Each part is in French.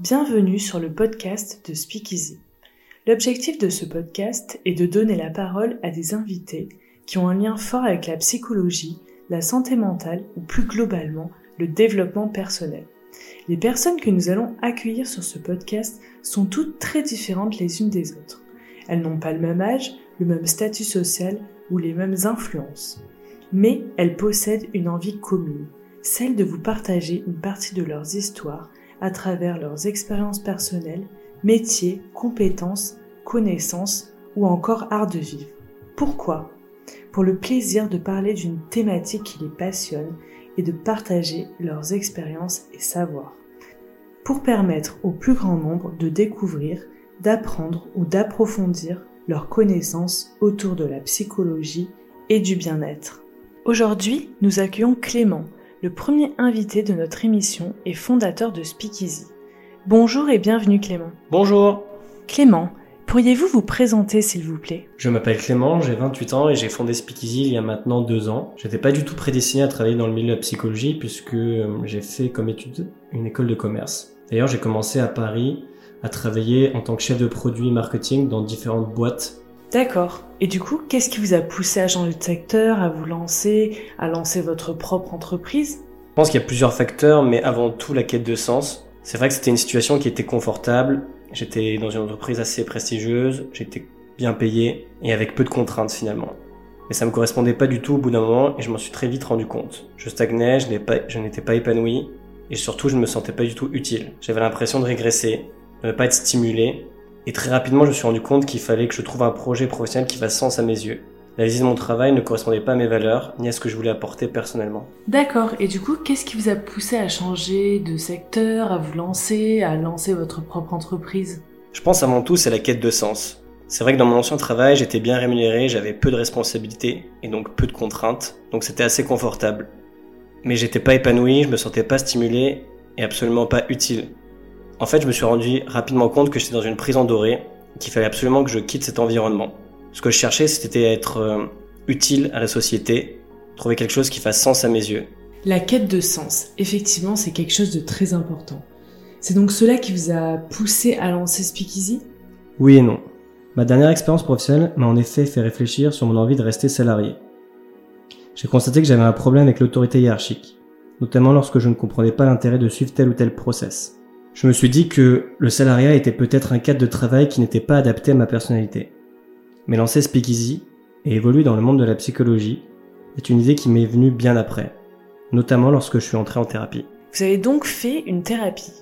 Bienvenue sur le podcast de Speakeasy. L'objectif de ce podcast est de donner la parole à des invités qui ont un lien fort avec la psychologie, la santé mentale ou plus globalement le développement personnel. Les personnes que nous allons accueillir sur ce podcast sont toutes très différentes les unes des autres. Elles n'ont pas le même âge, le même statut social ou les mêmes influences. Mais elles possèdent une envie commune, celle de vous partager une partie de leurs histoires à travers leurs expériences personnelles, métiers, compétences, connaissances ou encore art de vivre. Pourquoi? Pour le plaisir de parler d'une thématique qui les passionne et de partager leurs expériences et savoirs. Pour permettre au plus grand nombre de découvrir, d'apprendre ou d'approfondir leurs connaissances autour de la psychologie et du bien-être. Aujourd'hui, nous accueillons Clément, le premier invité de notre émission et fondateur de Speakeasy. Bonjour et bienvenue Clément. Bonjour. Clément, pourriez-vous vous présenter s'il vous plaît? Je m'appelle Clément, j'ai 28 ans et j'ai fondé Speakeasy il y a maintenant deux ans. J'étais pas du tout prédestiné à travailler dans le milieu de la psychologie puisque euh, j'ai fait comme étude une école de commerce. D'ailleurs, j'ai commencé à Paris à travailler en tant que chef de produit marketing dans différentes boîtes D'accord. Et du coup, qu'est-ce qui vous a poussé à changer de secteur, à vous lancer, à lancer votre propre entreprise? Je pense qu'il y a plusieurs facteurs, mais avant tout la quête de sens. C'est vrai que c'était une situation qui était confortable. J'étais dans une entreprise assez prestigieuse, j'étais bien payé et avec peu de contraintes finalement. Mais ça me correspondait pas du tout au bout d'un moment et je m'en suis très vite rendu compte. Je stagnais, je n'étais pas épanoui et surtout je ne me sentais pas du tout utile. J'avais l'impression de régresser, de ne pas être stimulé et très rapidement, je me suis rendu compte qu'il fallait que je trouve un projet professionnel qui fasse sens à mes yeux. La visite de mon travail ne correspondait pas à mes valeurs, ni à ce que je voulais apporter personnellement. D'accord. Et du coup, qu'est-ce qui vous a poussé à changer de secteur, à vous lancer, à lancer votre propre entreprise? Je pense avant tout, c'est la quête de sens. C'est vrai que dans mon ancien travail, j'étais bien rémunéré, j'avais peu de responsabilités et donc peu de contraintes, donc c'était assez confortable. Mais j'étais pas épanoui, je me sentais pas stimulé et absolument pas utile. En fait, je me suis rendu rapidement compte que j'étais dans une prison dorée, qu'il fallait absolument que je quitte cet environnement. Ce que je cherchais, c'était être euh, utile à la société, trouver quelque chose qui fasse sens à mes yeux. La quête de sens, effectivement, c'est quelque chose de très important. C'est donc cela qui vous a poussé à lancer Speakeasy? Oui et non. Ma dernière expérience professionnelle m'a en effet fait réfléchir sur mon envie de rester salarié. J'ai constaté que j'avais un problème avec l'autorité hiérarchique, notamment lorsque je ne comprenais pas l'intérêt de suivre tel ou tel process. Je me suis dit que le salariat était peut-être un cadre de travail qui n'était pas adapté à ma personnalité. Mais lancer Speakeasy et évoluer dans le monde de la psychologie est une idée qui m'est venue bien après, notamment lorsque je suis entré en thérapie. Vous avez donc fait une thérapie.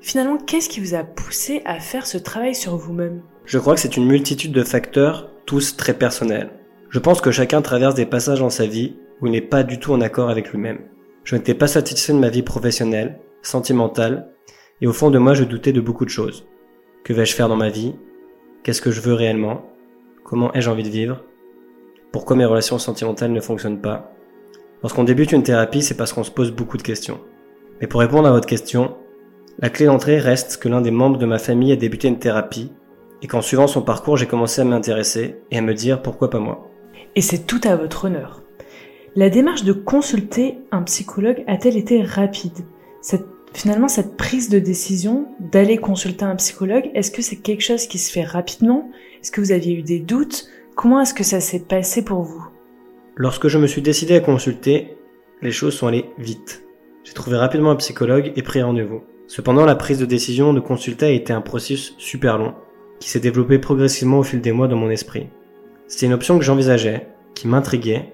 Finalement, qu'est-ce qui vous a poussé à faire ce travail sur vous-même? Je crois que c'est une multitude de facteurs, tous très personnels. Je pense que chacun traverse des passages dans sa vie où il n'est pas du tout en accord avec lui-même. Je n'étais pas satisfait de ma vie professionnelle, sentimentale, et au fond de moi, je doutais de beaucoup de choses. Que vais-je faire dans ma vie? Qu'est-ce que je veux réellement? Comment ai-je envie de vivre? Pourquoi mes relations sentimentales ne fonctionnent pas? Lorsqu'on débute une thérapie, c'est parce qu'on se pose beaucoup de questions. Mais pour répondre à votre question, la clé d'entrée reste que l'un des membres de ma famille a débuté une thérapie et qu'en suivant son parcours, j'ai commencé à m'intéresser et à me dire pourquoi pas moi. Et c'est tout à votre honneur. La démarche de consulter un psychologue a-t-elle été rapide? Finalement, cette prise de décision d'aller consulter un psychologue, est-ce que c'est quelque chose qui se fait rapidement? Est-ce que vous aviez eu des doutes? Comment est-ce que ça s'est passé pour vous? Lorsque je me suis décidé à consulter, les choses sont allées vite. J'ai trouvé rapidement un psychologue et pris rendez-vous. Cependant, la prise de décision de consulter a été un processus super long, qui s'est développé progressivement au fil des mois dans mon esprit. C'était une option que j'envisageais, qui m'intriguait,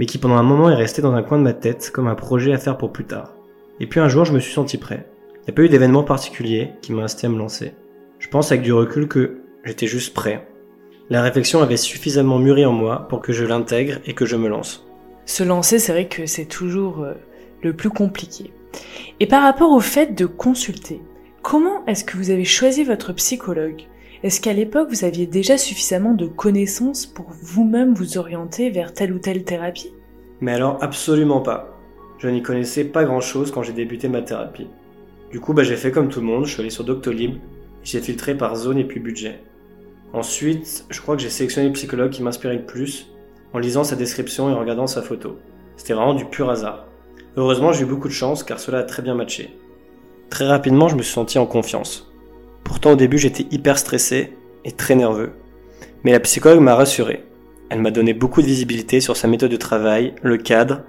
mais qui pendant un moment est restée dans un coin de ma tête comme un projet à faire pour plus tard. Et puis un jour, je me suis senti prêt. Il n'y a pas eu d'événement particulier qui m'a incité à me lancer. Je pense avec du recul que j'étais juste prêt. La réflexion avait suffisamment mûri en moi pour que je l'intègre et que je me lance. Se lancer, c'est vrai que c'est toujours euh, le plus compliqué. Et par rapport au fait de consulter, comment est-ce que vous avez choisi votre psychologue? Est-ce qu'à l'époque, vous aviez déjà suffisamment de connaissances pour vous-même vous orienter vers telle ou telle thérapie? Mais alors absolument pas. Je n'y connaissais pas grand chose quand j'ai débuté ma thérapie. Du coup, bah, j'ai fait comme tout le monde, je suis allé sur Doctolib j'ai filtré par zone et puis budget. Ensuite, je crois que j'ai sélectionné le psychologue qui m'inspirait le plus en lisant sa description et en regardant sa photo. C'était vraiment du pur hasard. Heureusement, j'ai eu beaucoup de chance car cela a très bien matché. Très rapidement, je me suis senti en confiance. Pourtant, au début, j'étais hyper stressé et très nerveux. Mais la psychologue m'a rassuré. Elle m'a donné beaucoup de visibilité sur sa méthode de travail, le cadre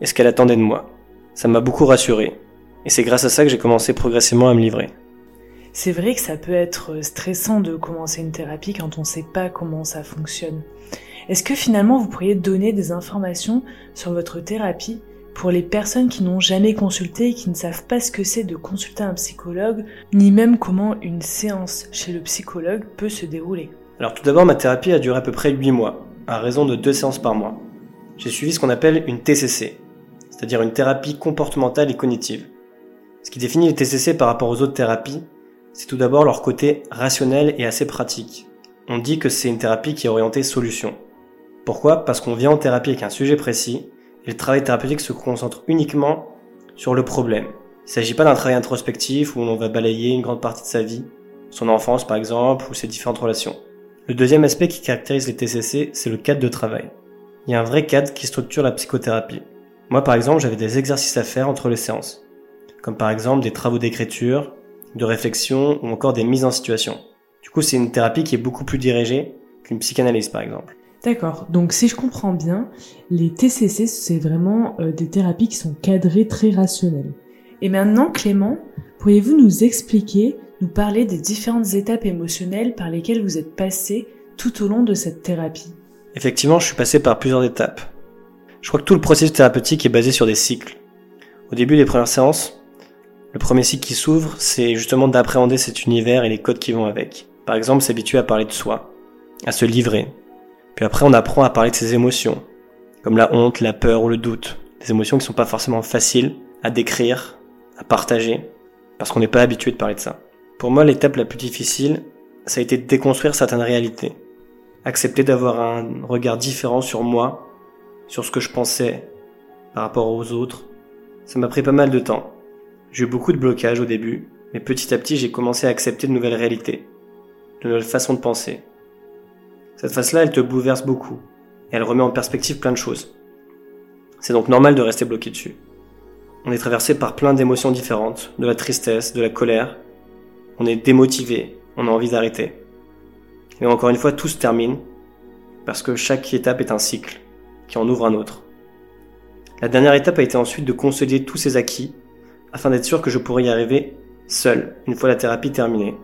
et ce qu'elle attendait de moi. Ça m'a beaucoup rassuré. Et c'est grâce à ça que j'ai commencé progressivement à me livrer. C'est vrai que ça peut être stressant de commencer une thérapie quand on ne sait pas comment ça fonctionne. Est-ce que finalement vous pourriez donner des informations sur votre thérapie pour les personnes qui n'ont jamais consulté et qui ne savent pas ce que c'est de consulter un psychologue, ni même comment une séance chez le psychologue peut se dérouler? Alors tout d'abord, ma thérapie a duré à peu près 8 mois, à raison de 2 séances par mois. J'ai suivi ce qu'on appelle une TCC, c'est-à-dire une thérapie comportementale et cognitive. Ce qui définit les TCC par rapport aux autres thérapies, c'est tout d'abord leur côté rationnel et assez pratique. On dit que c'est une thérapie qui est orientée solution. Pourquoi? Parce qu'on vient en thérapie avec un sujet précis, et le travail thérapeutique se concentre uniquement sur le problème. Il ne s'agit pas d'un travail introspectif où on va balayer une grande partie de sa vie, son enfance par exemple, ou ses différentes relations. Le deuxième aspect qui caractérise les TCC, c'est le cadre de travail. Il y a un vrai cadre qui structure la psychothérapie. Moi par exemple, j'avais des exercices à faire entre les séances, comme par exemple des travaux d'écriture, de réflexion ou encore des mises en situation. Du coup, c'est une thérapie qui est beaucoup plus dirigée qu'une psychanalyse par exemple. D'accord. Donc si je comprends bien, les TCC, c'est vraiment euh, des thérapies qui sont cadrées très rationnelles. Et maintenant, Clément, pourriez-vous nous expliquer, nous parler des différentes étapes émotionnelles par lesquelles vous êtes passé tout au long de cette thérapie? Effectivement, je suis passé par plusieurs étapes. Je crois que tout le processus thérapeutique est basé sur des cycles. Au début des premières séances, le premier cycle qui s'ouvre, c'est justement d'appréhender cet univers et les codes qui vont avec. Par exemple, s'habituer à parler de soi, à se livrer, puis après, on apprend à parler de ses émotions, comme la honte, la peur ou le doute. Des émotions qui sont pas forcément faciles à décrire, à partager, parce qu'on n'est pas habitué de parler de ça. Pour moi, l'étape la plus difficile, ça a été de déconstruire certaines réalités. Accepter d'avoir un regard différent sur moi, sur ce que je pensais par rapport aux autres. Ça m'a pris pas mal de temps. J'ai eu beaucoup de blocages au début, mais petit à petit j'ai commencé à accepter de nouvelles réalités, de nouvelles façons de penser. Cette phase-là, elle te bouleverse beaucoup. Et elle remet en perspective plein de choses. C'est donc normal de rester bloqué dessus. On est traversé par plein d'émotions différentes, de la tristesse, de la colère. On est démotivé, on a envie d'arrêter. Et encore une fois, tout se termine parce que chaque étape est un cycle qui en ouvre un autre. La dernière étape a été ensuite de consolider tous ces acquis afin d'être sûr que je pourrais y arriver seul une fois la thérapie terminée.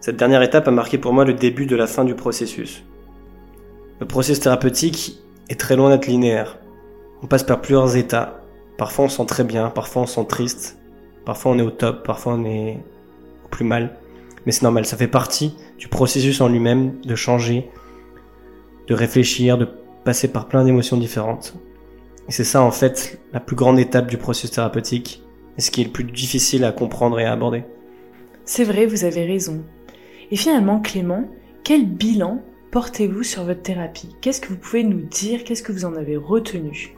Cette dernière étape a marqué pour moi le début de la fin du processus. Le processus thérapeutique est très loin d'être linéaire. On passe par plusieurs états. Parfois on sent très bien, parfois on sent triste, parfois on est au top, parfois on est au plus mal. Mais c'est normal, ça fait partie du processus en lui-même de changer, de réfléchir, de passer par plein d'émotions différentes. Et c'est ça en fait la plus grande étape du processus thérapeutique et ce qui est le plus difficile à comprendre et à aborder. C'est vrai, vous avez raison. Et finalement, Clément, quel bilan portez-vous sur votre thérapie? Qu'est-ce que vous pouvez nous dire? Qu'est-ce que vous en avez retenu?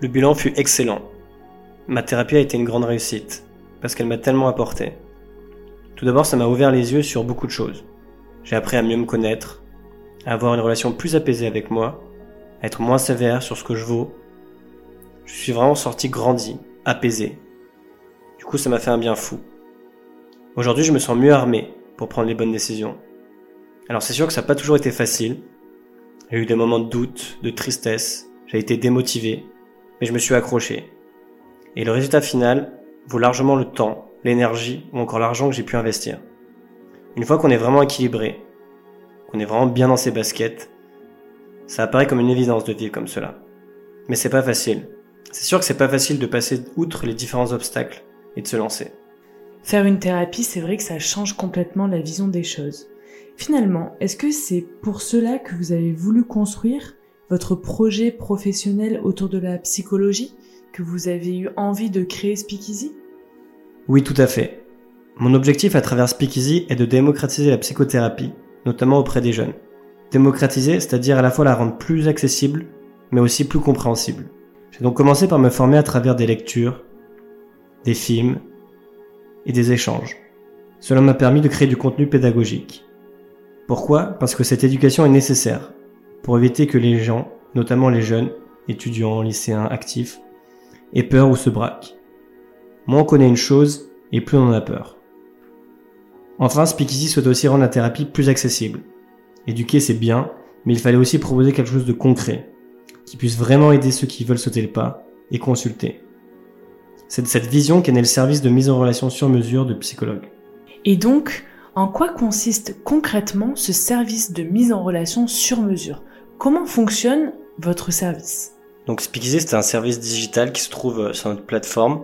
Le bilan fut excellent. Ma thérapie a été une grande réussite, parce qu'elle m'a tellement apporté. Tout d'abord, ça m'a ouvert les yeux sur beaucoup de choses. J'ai appris à mieux me connaître, à avoir une relation plus apaisée avec moi, être moins sévère sur ce que je vaux. Je suis vraiment sorti grandi, apaisé. Du coup, ça m'a fait un bien fou. Aujourd'hui, je me sens mieux armé pour prendre les bonnes décisions. Alors c'est sûr que ça n'a pas toujours été facile. J'ai eu des moments de doute, de tristesse, j'ai été démotivé, mais je me suis accroché. Et le résultat final vaut largement le temps, l'énergie ou encore l'argent que j'ai pu investir. Une fois qu'on est vraiment équilibré, qu'on est vraiment bien dans ses baskets, ça apparaît comme une évidence de vivre comme cela. Mais c'est pas facile. C'est sûr que c'est pas facile de passer outre les différents obstacles et de se lancer. Faire une thérapie, c'est vrai que ça change complètement la vision des choses. Finalement, est-ce que c'est pour cela que vous avez voulu construire votre projet professionnel autour de la psychologie, que vous avez eu envie de créer Speakeasy? Oui, tout à fait. Mon objectif à travers Speakeasy est de démocratiser la psychothérapie, notamment auprès des jeunes. Démocratiser, c'est-à-dire à la fois la rendre plus accessible, mais aussi plus compréhensible. J'ai donc commencé par me former à travers des lectures, des films, et des échanges. Cela m'a permis de créer du contenu pédagogique. Pourquoi? Parce que cette éducation est nécessaire pour éviter que les gens, notamment les jeunes, étudiants, lycéens, actifs, aient peur ou se braquent. Moins on connaît une chose, et plus on en a peur. Enfin, Speakeasy souhaite aussi rendre la thérapie plus accessible. Éduquer, c'est bien, mais il fallait aussi proposer quelque chose de concret, qui puisse vraiment aider ceux qui veulent sauter le pas et consulter. C'est de cette vision qu'est né le service de mise en relation sur mesure de psychologues. Et donc, en quoi consiste concrètement ce service de mise en relation sur mesure? Comment fonctionne votre service? Donc Speakeasy, c'est un service digital qui se trouve sur notre plateforme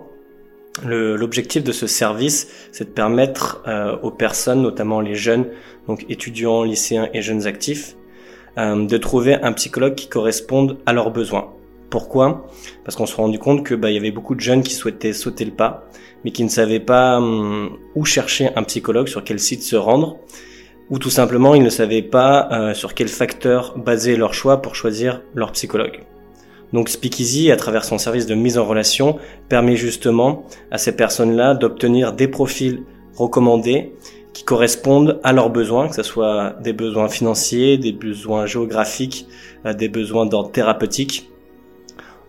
L'objectif de ce service, c'est de permettre euh, aux personnes, notamment les jeunes, donc étudiants, lycéens et jeunes actifs, euh, de trouver un psychologue qui corresponde à leurs besoins. Pourquoi? Parce qu'on se rend rendu compte que bah, y avait beaucoup de jeunes qui souhaitaient sauter le pas, mais qui ne savaient pas hum, où chercher un psychologue, sur quel site se rendre, ou tout simplement ils ne savaient pas euh, sur quel facteur baser leur choix pour choisir leur psychologue. Donc Speakeasy, à travers son service de mise en relation, permet justement à ces personnes-là d'obtenir des profils recommandés qui correspondent à leurs besoins, que ce soit des besoins financiers, des besoins géographiques, euh, des besoins d'ordre thérapeutique.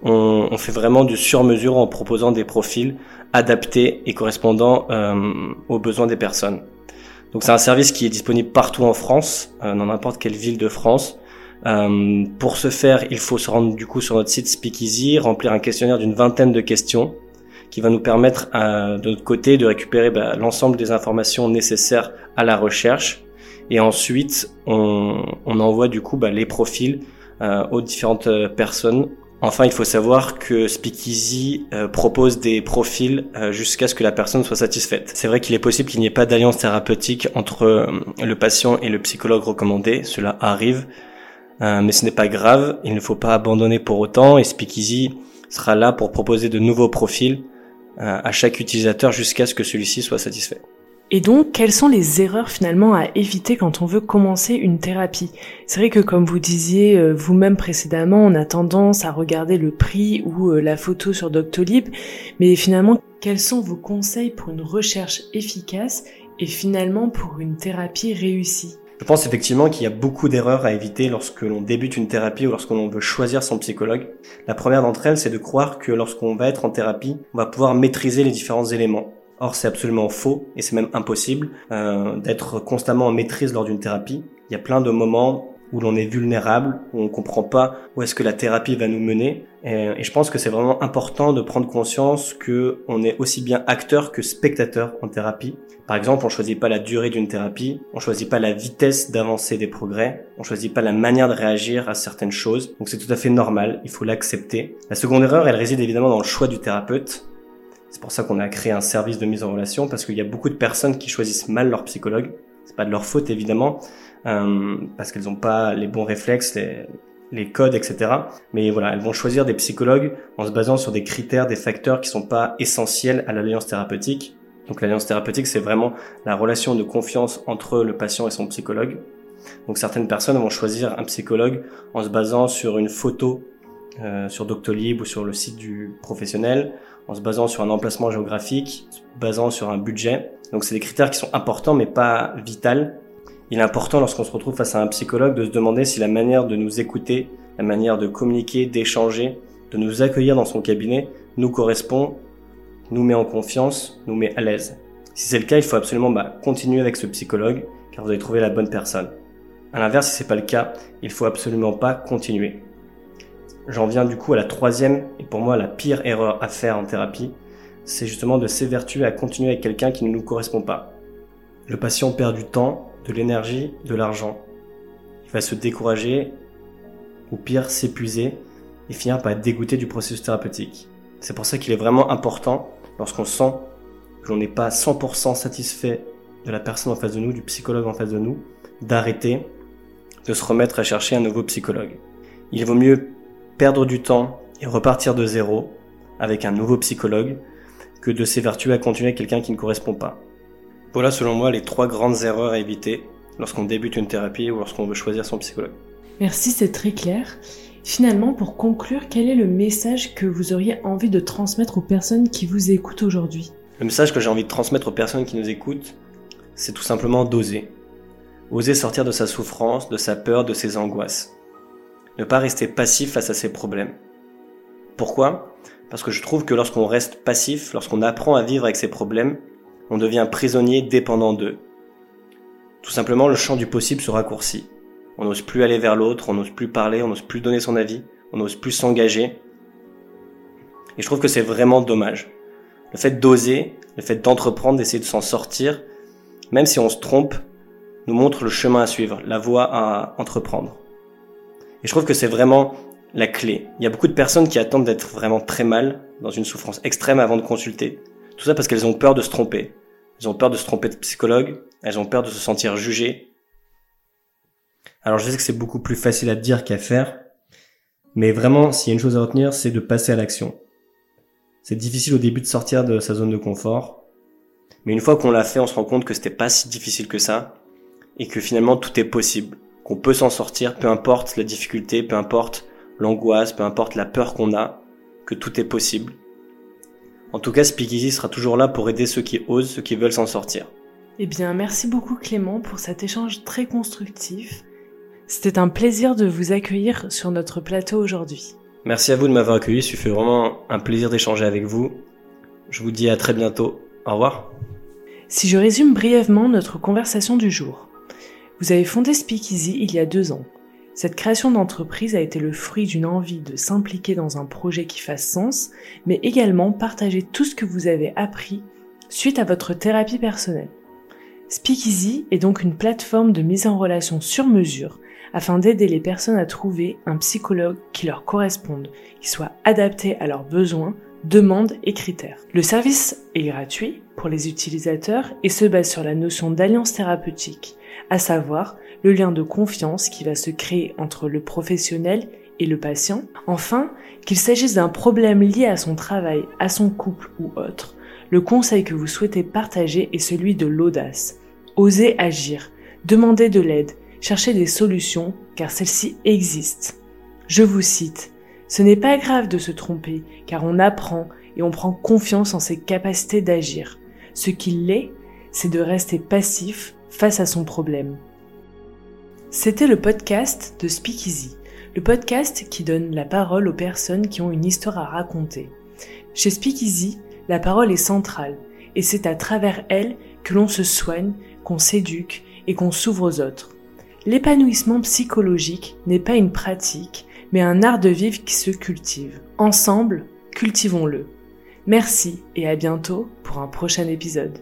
On, fait vraiment du sur-mesure en proposant des profils adaptés et correspondant euh, aux besoins des personnes. Donc c'est un service qui est disponible partout en France, euh, dans n'importe quelle ville de France. Euh, pour ce faire, il faut se rendre du coup sur notre site Speakeasy, remplir un questionnaire d'une vingtaine de questions qui va nous permettre euh, de notre côté de récupérer bah, l'ensemble des informations nécessaires à la recherche et ensuite on, on envoie du coup bah, les profils euh, aux différentes euh, personnes. Enfin, il faut savoir que Speakeasy euh, propose des profils euh, jusqu'à ce que la personne soit satisfaite. C'est vrai qu'il est possible qu'il n'y ait pas d'alliance thérapeutique entre le patient et le psychologue recommandé. Cela arrive. Euh, mais ce n'est pas grave, il ne faut pas abandonner pour autant et Speakeasy sera là pour proposer de nouveaux profils euh, à chaque utilisateur jusqu'à ce que celui-ci soit satisfait. Et donc, quelles sont les erreurs finalement à éviter quand on veut commencer une thérapie? C'est vrai que comme vous disiez euh, vous-même précédemment, on a tendance à regarder le prix ou la photo sur Doctolib, mais finalement, quels sont vos conseils pour une recherche efficace et finalement pour une thérapie réussie? Je pense effectivement qu'il y a beaucoup d'erreurs à éviter lorsque l'on débute une thérapie ou lorsque l'on veut choisir son psychologue. La première d'entre elles, c'est de croire que lorsqu'on va être en thérapie, on va pouvoir maîtriser les différents éléments. Or, c'est absolument faux et c'est même impossible euh, d'être constamment en maîtrise lors d'une thérapie. Il y a plein de moments où l'on est vulnérable, où on comprend pas où est-ce que la thérapie va nous mener. Et, je pense que c'est vraiment important de prendre conscience que on est aussi bien acteur que spectateur en thérapie. Par exemple, on choisit pas la durée d'une thérapie, on choisit pas la vitesse d'avancée des progrès, on choisit pas la manière de réagir à certaines choses. Donc c'est tout à fait normal, il faut l'accepter. La seconde erreur, elle réside évidemment dans le choix du thérapeute. C'est pour ça qu'on a créé un service de mise en relation parce qu'il y a beaucoup de personnes qui choisissent mal leur psychologue. C'est pas de leur faute évidemment, euh, parce qu'elles n'ont pas les bons réflexes, les, codes, etc. Mais voilà, elles vont choisir des psychologues en se basant sur des critères, des facteurs qui sont pas essentiels à l'alliance thérapeutique. Donc l'alliance thérapeutique, c'est vraiment la relation de confiance entre le patient et son psychologue. Donc certaines personnes vont choisir un psychologue en se basant sur une photo euh, sur Doctolib ou sur le site du professionnel, en se basant sur un emplacement géographique, en se basant sur un budget. Donc c'est des critères qui sont importants mais pas vitales il est important lorsqu'on se retrouve face à un psychologue de se demander si la manière de nous écouter, la manière de communiquer, d'échanger, de nous accueillir dans son cabinet nous correspond, nous met en confiance, nous met à l'aise. Si c'est le cas, il faut absolument bah, continuer avec ce psychologue car vous avez trouvé la bonne personne. À l'inverse, si c'est pas le cas, il faut absolument pas continuer. J'en viens du coup à la troisième et pour moi la pire erreur à faire en thérapie, c'est justement de s'évertuer à continuer avec quelqu'un qui ne nous correspond pas. Le patient perd du temps, de l'énergie, de l'argent. Il va se décourager, ou pire s'épuiser, et finir par être dégoûté du processus thérapeutique. C'est pour ça qu'il est vraiment important, lorsqu'on sent que l'on n'est pas 100% satisfait de la personne en face de nous, du psychologue en face de nous, d'arrêter, de se remettre à chercher un nouveau psychologue. Il vaut mieux perdre du temps et repartir de zéro avec un nouveau psychologue que de s'évertuer à continuer avec quelqu'un qui ne correspond pas. Voilà selon moi les trois grandes erreurs à éviter lorsqu'on débute une thérapie ou lorsqu'on veut choisir son psychologue. Merci, c'est très clair. Finalement, pour conclure, quel est le message que vous auriez envie de transmettre aux personnes qui vous écoutent aujourd'hui? Le message que j'ai envie de transmettre aux personnes qui nous écoutent, c'est tout simplement d'oser. Oser sortir de sa souffrance, de sa peur, de ses angoisses. Ne pas rester passif face à ses problèmes. Pourquoi? Parce que je trouve que lorsqu'on reste passif, lorsqu'on apprend à vivre avec ses problèmes, on devient prisonnier dépendant d'eux. Tout simplement, le champ du possible se raccourcit. On n'ose plus aller vers l'autre, on n'ose plus parler, on n'ose plus donner son avis, on n'ose plus s'engager. Et je trouve que c'est vraiment dommage. Le fait d'oser, le fait d'entreprendre, d'essayer de s'en sortir, même si on se trompe, nous montre le chemin à suivre, la voie à entreprendre. Et je trouve que c'est vraiment la clé. Il y a beaucoup de personnes qui attendent d'être vraiment très mal, dans une souffrance extrême avant de consulter. Tout ça parce qu'elles ont peur de se tromper. Elles ont peur de se tromper de psychologue, elles ont peur de se sentir jugées. Alors je sais que c'est beaucoup plus facile à dire qu'à faire, mais vraiment, s'il y a une chose à retenir, c'est de passer à l'action. C'est difficile au début de sortir de sa zone de confort, mais une fois qu'on l'a fait, on se rend compte que c'était pas si difficile que ça, et que finalement tout est possible, qu'on peut s'en sortir, peu importe la difficulté, peu importe l'angoisse, peu importe la peur qu'on a, que tout est possible. En tout cas, Speakeasy sera toujours là pour aider ceux qui osent, ceux qui veulent s'en sortir. Eh bien, merci beaucoup Clément pour cet échange très constructif. C'était un plaisir de vous accueillir sur notre plateau aujourd'hui. Merci à vous de m'avoir accueilli, ça fait vraiment un plaisir d'échanger avec vous. Je vous dis à très bientôt. Au revoir. Si je résume brièvement notre conversation du jour. Vous avez fondé Speakeasy il y a deux ans. Cette création d'entreprise a été le fruit d'une envie de s'impliquer dans un projet qui fasse sens, mais également partager tout ce que vous avez appris suite à votre thérapie personnelle. Speakeasy est donc une plateforme de mise en relation sur mesure afin d'aider les personnes à trouver un psychologue qui leur corresponde, qui soit adapté à leurs besoins, demandes et critères. Le service est gratuit pour les utilisateurs et se base sur la notion d'alliance thérapeutique, à savoir le lien de confiance qui va se créer entre le professionnel et le patient. Enfin, qu'il s'agisse d'un problème lié à son travail, à son couple ou autre, le conseil que vous souhaitez partager est celui de l'audace. Osez agir, demandez de l'aide, cherchez des solutions car celles-ci existent. Je vous cite, Ce n'est pas grave de se tromper car on apprend et on prend confiance en ses capacités d'agir. Ce qu'il est, c'est de rester passif face à son problème. C'était le podcast de Speakeasy, le podcast qui donne la parole aux personnes qui ont une histoire à raconter. Chez Speakeasy, la parole est centrale, et c'est à travers elle que l'on se soigne, qu'on s'éduque et qu'on s'ouvre aux autres. L'épanouissement psychologique n'est pas une pratique, mais un art de vivre qui se cultive. Ensemble, cultivons-le. Merci et à bientôt pour un prochain épisode.